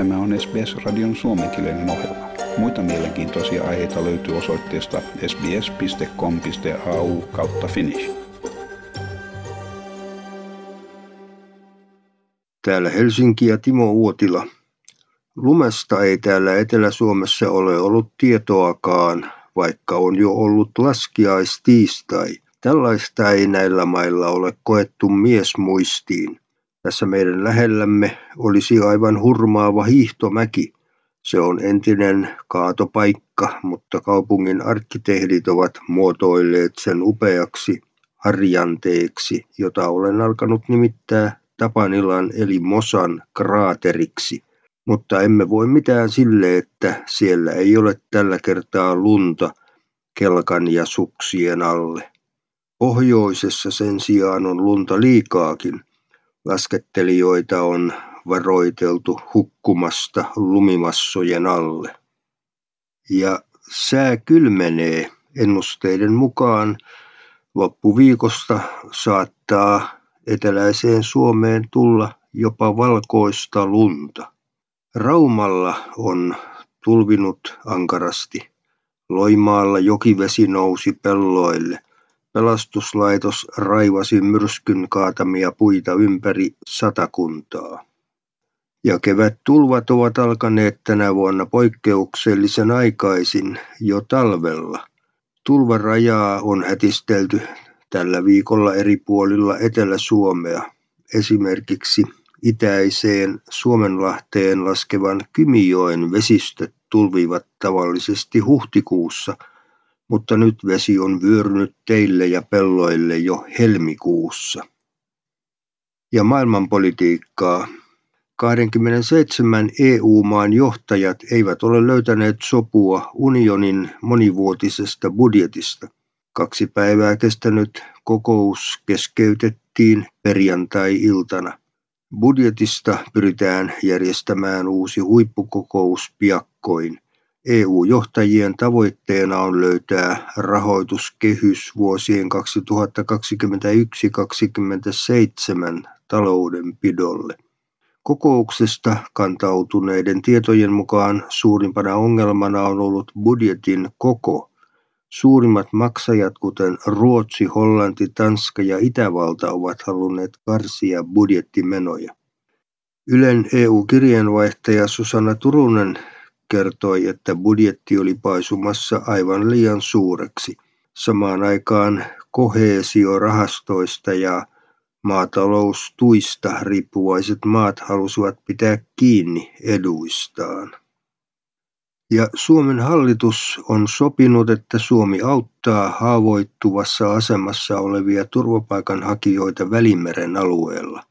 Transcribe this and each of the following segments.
Tämä on SBS-radion suomenkielinen ohjelma. Muita mielenkiintoisia aiheita löytyy osoitteesta sbs.com.au kautta finnish. Täällä Helsinki ja Timo Uotila. Lumesta ei täällä Etelä-Suomessa ole ollut tietoakaan, vaikka on jo ollut laskiaistiistai. Tällaista ei näillä mailla ole koettu miesmuistiin. Tässä meidän lähellämme olisi aivan hurmaava hiihtomäki. Se on entinen kaatopaikka, mutta kaupungin arkkitehdit ovat muotoilleet sen upeaksi harjanteeksi, jota olen alkanut nimittää Tapanilan eli Mosan kraateriksi. Mutta emme voi mitään sille, että siellä ei ole tällä kertaa lunta kelkan ja suksien alle. Pohjoisessa sen sijaan on lunta liikaakin – Laskettelijoita on varoiteltu hukkumasta lumimassojen alle. Ja sää kylmenee ennusteiden mukaan loppuviikosta saattaa eteläiseen Suomeen tulla jopa valkoista lunta. Raumalla on tulvinut ankarasti. Loimaalla jokivesi nousi pelloille. Pelastuslaitos raivasi myrskyn kaatamia puita ympäri satakuntaa. Ja kevättulvat ovat alkaneet tänä vuonna poikkeuksellisen aikaisin jo talvella. Tulvarajaa on hätistelty tällä viikolla eri puolilla Etelä-Suomea. Esimerkiksi itäiseen Suomenlahteen laskevan Kymijoen vesistöt tulvivat tavallisesti huhtikuussa – mutta nyt vesi on vyörynyt teille ja pelloille jo helmikuussa. Ja maailmanpolitiikkaa. 27 EU-maan johtajat eivät ole löytäneet sopua unionin monivuotisesta budjetista. Kaksi päivää kestänyt kokous keskeytettiin perjantai-iltana. Budjetista pyritään järjestämään uusi huippukokous piakkoin – EU-johtajien tavoitteena on löytää rahoituskehys vuosien 2021-2027 taloudenpidolle. Kokouksesta kantautuneiden tietojen mukaan suurimpana ongelmana on ollut budjetin koko. Suurimmat maksajat, kuten Ruotsi, Hollanti, Tanska ja Itävalta, ovat halunneet karsia budjettimenoja. Ylen EU-kirjeenvaihtaja Susanna Turunen kertoi, että budjetti oli paisumassa aivan liian suureksi. Samaan aikaan koheesiorahastoista ja maataloustuista riippuvaiset maat halusivat pitää kiinni eduistaan. Ja Suomen hallitus on sopinut, että Suomi auttaa haavoittuvassa asemassa olevia turvapaikanhakijoita Välimeren alueella.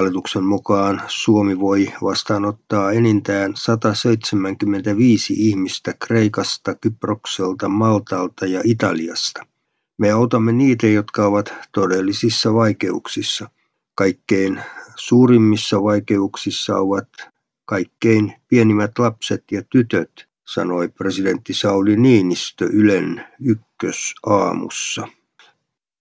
Hallituksen mukaan Suomi voi vastaanottaa enintään 175 ihmistä Kreikasta, Kyprokselta, Maltalta ja Italiasta. Me autamme niitä, jotka ovat todellisissa vaikeuksissa. Kaikkein suurimmissa vaikeuksissa ovat kaikkein pienimmät lapset ja tytöt, sanoi presidentti Sauli Niinistö Ylen ykkösaamussa.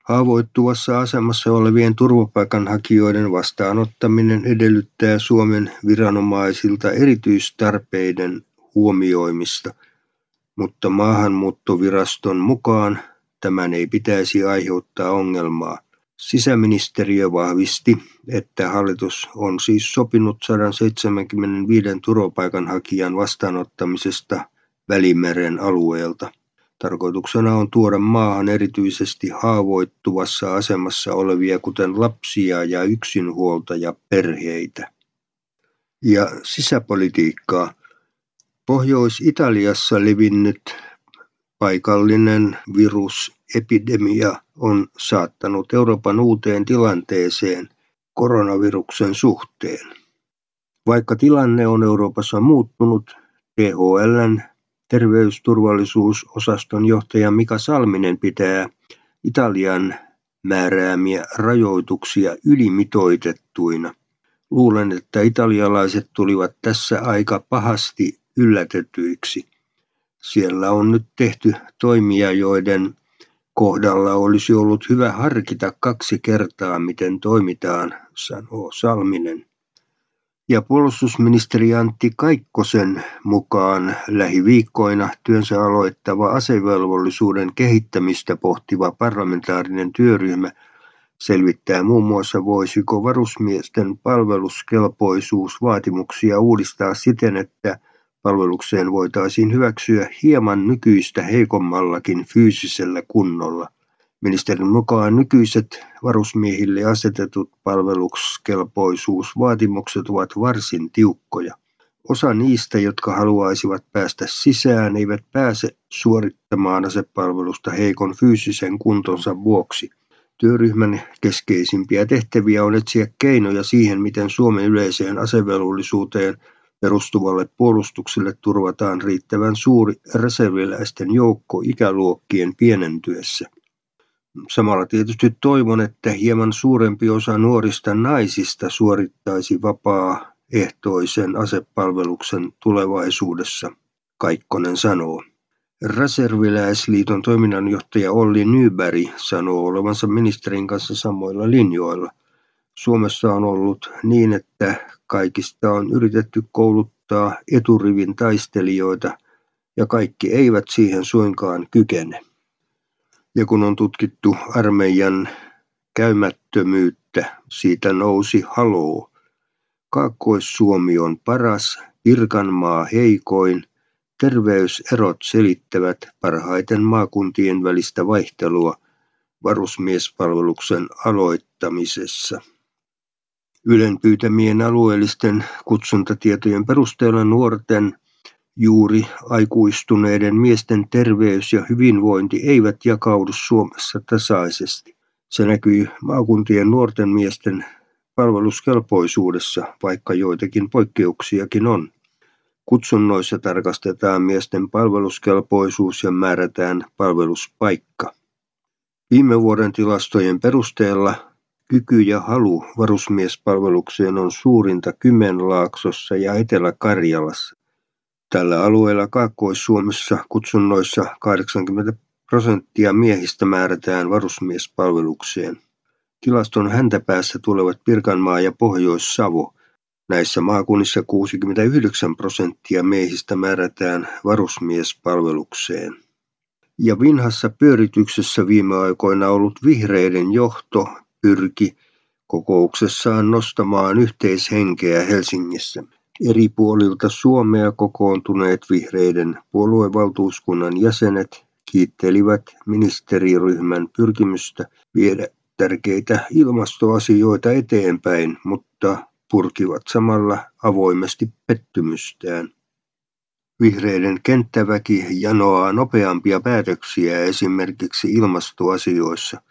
Haavoittuvassa asemassa olevien turvapaikanhakijoiden vastaanottaminen edellyttää Suomen viranomaisilta erityistarpeiden huomioimista, mutta maahanmuuttoviraston mukaan tämän ei pitäisi aiheuttaa ongelmaa. Sisäministeriö vahvisti, että hallitus on siis sopinut 175 turvapaikanhakijan vastaanottamisesta Välimeren alueelta. Tarkoituksena on tuoda maahan erityisesti haavoittuvassa asemassa olevia, kuten lapsia ja yksinhuoltaja perheitä. Ja sisäpolitiikkaa. Pohjois-Italiassa levinnyt paikallinen virusepidemia on saattanut Euroopan uuteen tilanteeseen koronaviruksen suhteen. Vaikka tilanne on Euroopassa muuttunut, THLn Terveysturvallisuusosaston johtaja Mika Salminen pitää Italian määräämiä rajoituksia ylimitoitettuina. Luulen, että italialaiset tulivat tässä aika pahasti yllätetyiksi. Siellä on nyt tehty toimia, joiden kohdalla olisi ollut hyvä harkita kaksi kertaa, miten toimitaan, sanoo Salminen. Ja puolustusministeri Antti Kaikkosen mukaan lähiviikkoina työnsä aloittava asevelvollisuuden kehittämistä pohtiva parlamentaarinen työryhmä selvittää muun muassa voisiko varusmiesten palveluskelpoisuusvaatimuksia uudistaa siten, että palvelukseen voitaisiin hyväksyä hieman nykyistä heikommallakin fyysisellä kunnolla. Ministerin mukaan nykyiset varusmiehille asetetut palveluskelpoisuusvaatimukset ovat varsin tiukkoja. Osa niistä, jotka haluaisivat päästä sisään, eivät pääse suorittamaan asepalvelusta heikon fyysisen kuntonsa vuoksi. Työryhmän keskeisimpiä tehtäviä on etsiä keinoja siihen, miten Suomen yleiseen asevelvollisuuteen perustuvalle puolustukselle turvataan riittävän suuri reserviläisten joukko ikäluokkien pienentyessä. Samalla tietysti toivon, että hieman suurempi osa nuorista naisista suorittaisi vapaaehtoisen asepalveluksen tulevaisuudessa, Kaikkonen sanoo. Reserviläisliiton toiminnanjohtaja Olli Nyberg sanoo olevansa ministerin kanssa samoilla linjoilla. Suomessa on ollut niin, että kaikista on yritetty kouluttaa eturivin taistelijoita ja kaikki eivät siihen suinkaan kykene. Ja kun on tutkittu armeijan käymättömyyttä, siitä nousi haloo. Kaakkois-Suomi on paras, Pirkanmaa heikoin, terveyserot selittävät parhaiten maakuntien välistä vaihtelua varusmiespalveluksen aloittamisessa. Ylen pyytämien alueellisten kutsuntatietojen perusteella nuorten juuri aikuistuneiden miesten terveys ja hyvinvointi eivät jakaudu Suomessa tasaisesti. Se näkyy maakuntien nuorten miesten palveluskelpoisuudessa, vaikka joitakin poikkeuksiakin on. Kutsunnoissa tarkastetaan miesten palveluskelpoisuus ja määrätään palveluspaikka. Viime vuoden tilastojen perusteella kyky ja halu varusmiespalvelukseen on suurinta Kymenlaaksossa ja Etelä-Karjalassa. Tällä alueella Kaakkois-Suomessa kutsunnoissa 80 prosenttia miehistä määrätään varusmiespalvelukseen. Tilaston häntäpäässä tulevat Pirkanmaa ja Pohjois-Savo. Näissä maakunnissa 69 prosenttia miehistä määrätään varusmiespalvelukseen. Ja vinhassa pyörityksessä viime aikoina ollut vihreiden johto pyrki kokouksessaan nostamaan yhteishenkeä Helsingissä. Eri puolilta Suomea kokoontuneet vihreiden puoluevaltuuskunnan jäsenet kiittelivät ministeriryhmän pyrkimystä viedä tärkeitä ilmastoasioita eteenpäin, mutta purkivat samalla avoimesti pettymystään. Vihreiden kenttäväki janoaa nopeampia päätöksiä esimerkiksi ilmastoasioissa.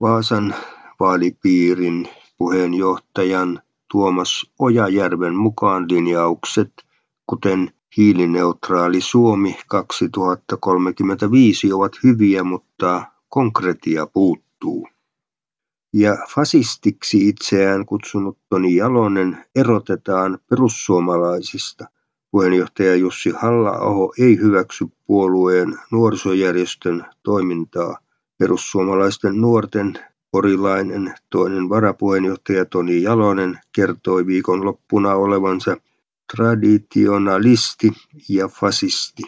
Vaasan vaalipiirin puheenjohtajan Tuomas Ojajärven mukaan linjaukset, kuten hiilineutraali Suomi 2035 ovat hyviä, mutta konkretia puuttuu. Ja fasistiksi itseään kutsunut Toni Jalonen erotetaan perussuomalaisista. Puheenjohtaja Jussi halla ei hyväksy puolueen nuorisojärjestön toimintaa. Perussuomalaisten nuorten Porilainen toinen varapuheenjohtaja Toni Jalonen kertoi viikonloppuna olevansa traditionalisti ja fasisti.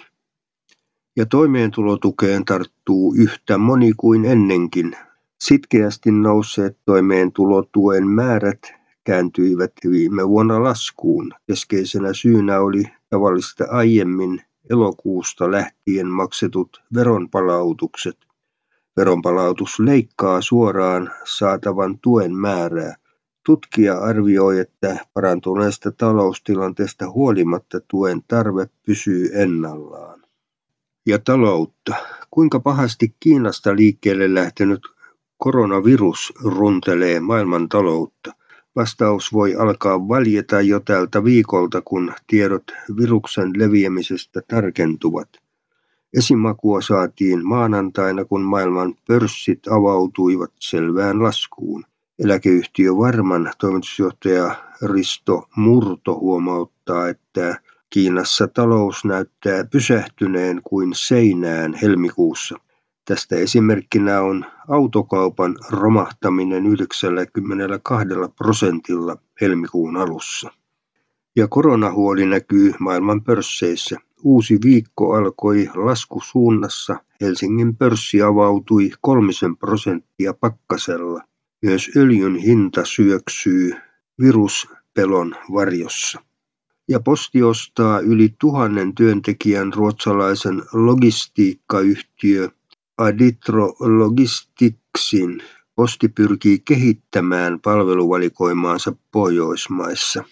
Ja toimeentulotukeen tarttuu yhtä moni kuin ennenkin. Sitkeästi nousseet toimeentulotuen määrät kääntyivät viime vuonna laskuun. Keskeisenä syynä oli tavallista aiemmin elokuusta lähtien maksetut veronpalautukset. Veronpalautus leikkaa suoraan saatavan tuen määrää. Tutkija arvioi, että parantuneesta taloustilanteesta huolimatta tuen tarve pysyy ennallaan. Ja taloutta. Kuinka pahasti Kiinasta liikkeelle lähtenyt koronavirus runtelee maailman taloutta? Vastaus voi alkaa valjeta jo tältä viikolta, kun tiedot viruksen leviämisestä tarkentuvat. Esimakua saatiin maanantaina, kun maailman pörssit avautuivat selvään laskuun. Eläkeyhtiö Varman toimitusjohtaja Risto Murto huomauttaa, että Kiinassa talous näyttää pysähtyneen kuin seinään helmikuussa. Tästä esimerkkinä on autokaupan romahtaminen 92 prosentilla helmikuun alussa. Ja koronahuoli näkyy maailman pörsseissä. Uusi viikko alkoi laskusuunnassa. Helsingin pörssi avautui kolmisen prosenttia pakkasella. Myös öljyn hinta syöksyy viruspelon varjossa. Ja posti ostaa yli tuhannen työntekijän ruotsalaisen logistiikkayhtiö Aditro Logisticsin. Posti pyrkii kehittämään palveluvalikoimaansa Pohjoismaissa.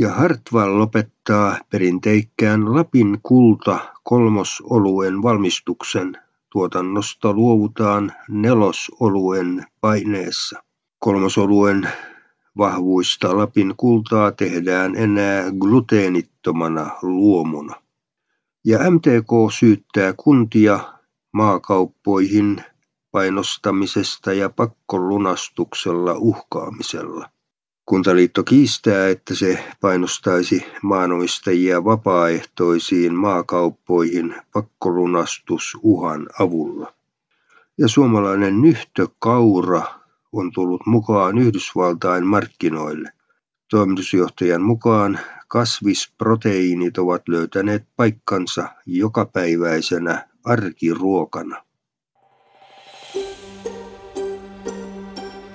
Ja Hartwall lopettaa perinteikkään Lapin kulta kolmosoluen valmistuksen. Tuotannosta luovutaan nelosoluen paineessa. Kolmosoluen vahvuista Lapin kultaa tehdään enää gluteenittomana luomuna. Ja MTK syyttää kuntia maakauppoihin painostamisesta ja pakkolunastuksella uhkaamisella. Kuntaliitto kiistää, että se painostaisi maanomistajia vapaaehtoisiin maakauppoihin pakkolunastusuhan avulla. Ja suomalainen nyhtökaura on tullut mukaan Yhdysvaltain markkinoille. Toimitusjohtajan mukaan kasvisproteiinit ovat löytäneet paikkansa jokapäiväisenä arkiruokana.